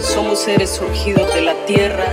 somos seres surgidos de la tierra,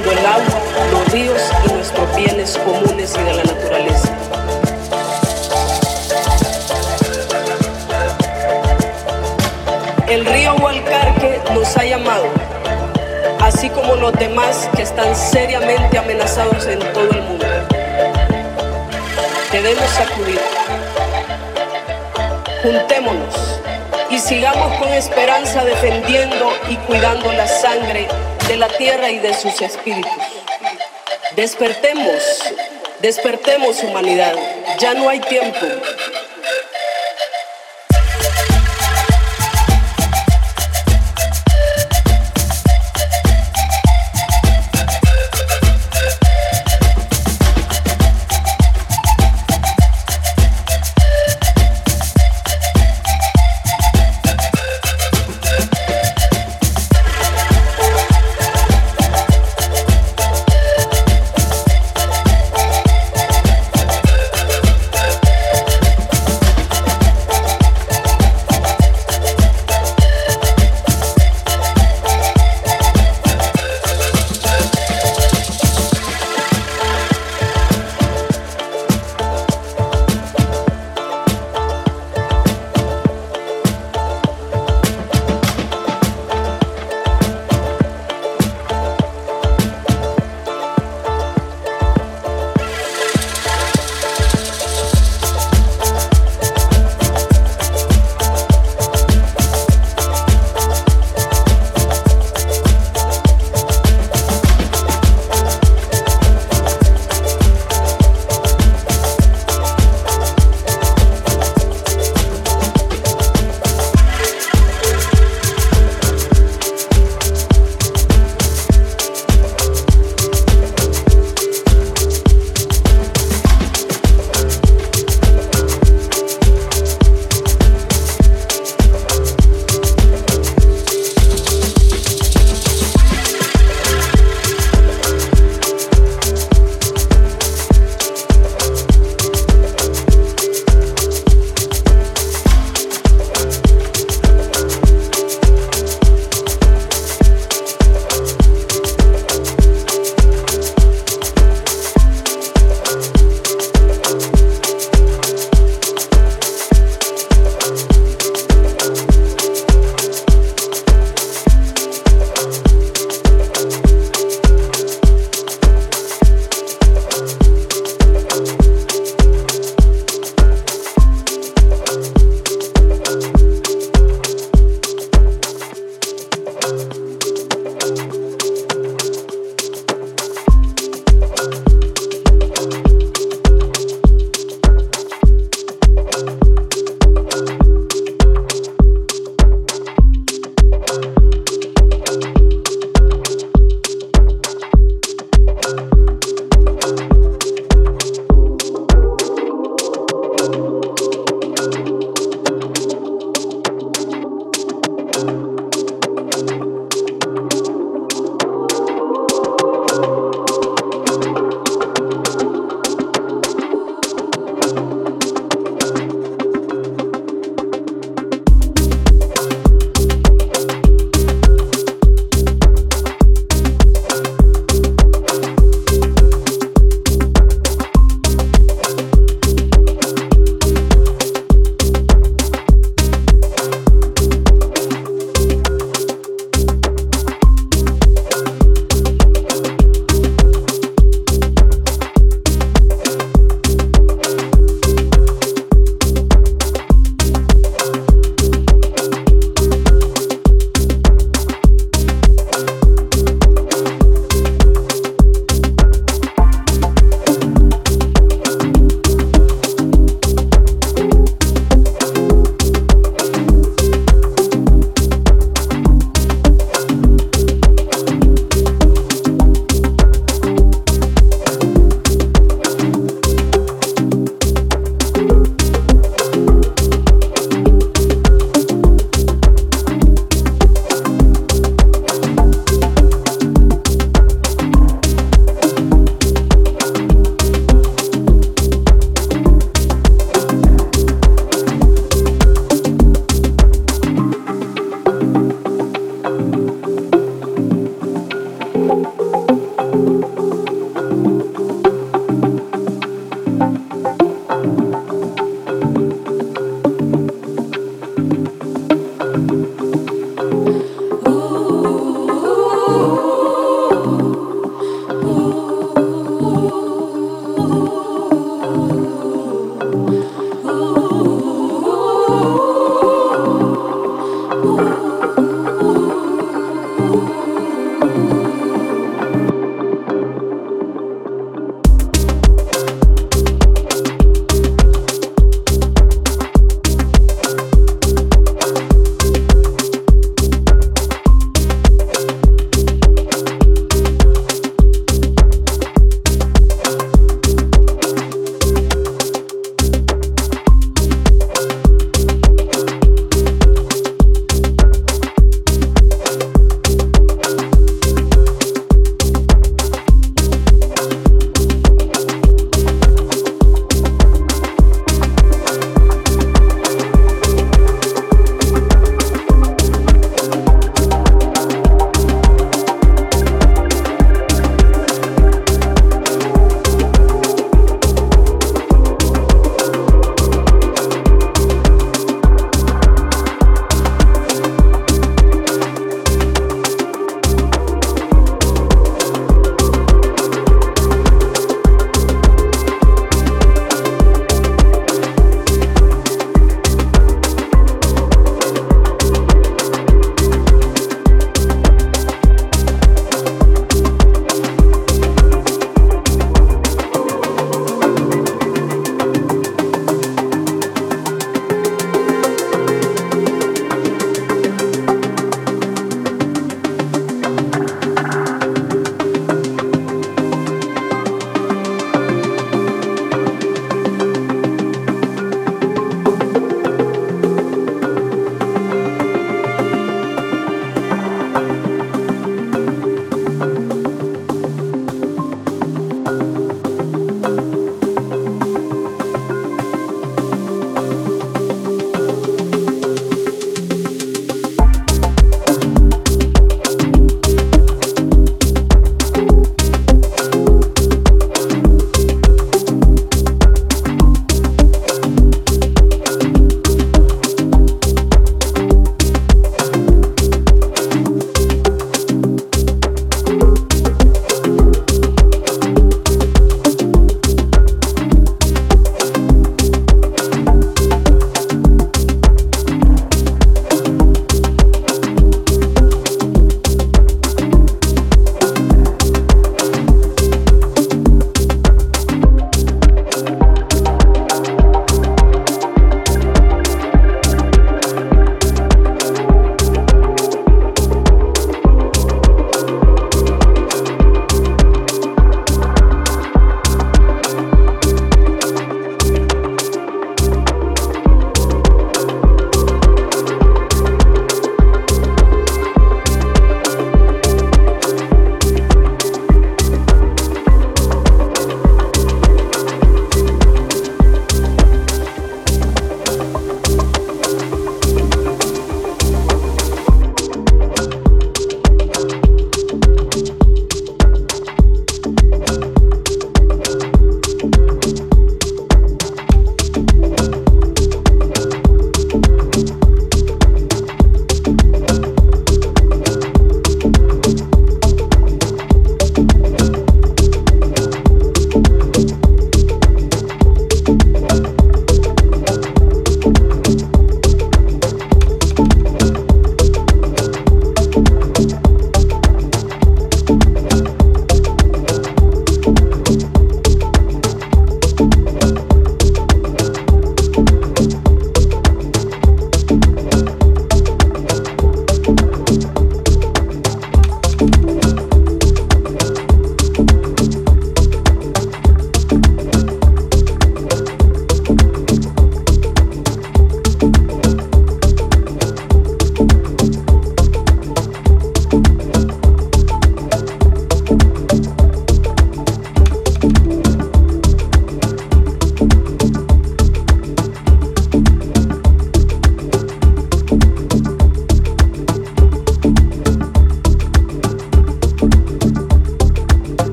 el agua, los ríos y nuestros bienes comunes y de la naturaleza. El río Hualcarque nos ha llamado, así como los demás que están seriamente amenazados en todo el mundo. Debemos acudir. Juntémonos y sigamos con esperanza defendiendo y cuidando la sangre de la tierra y de sus espíritus. Despertemos, despertemos humanidad, ya no hay tiempo.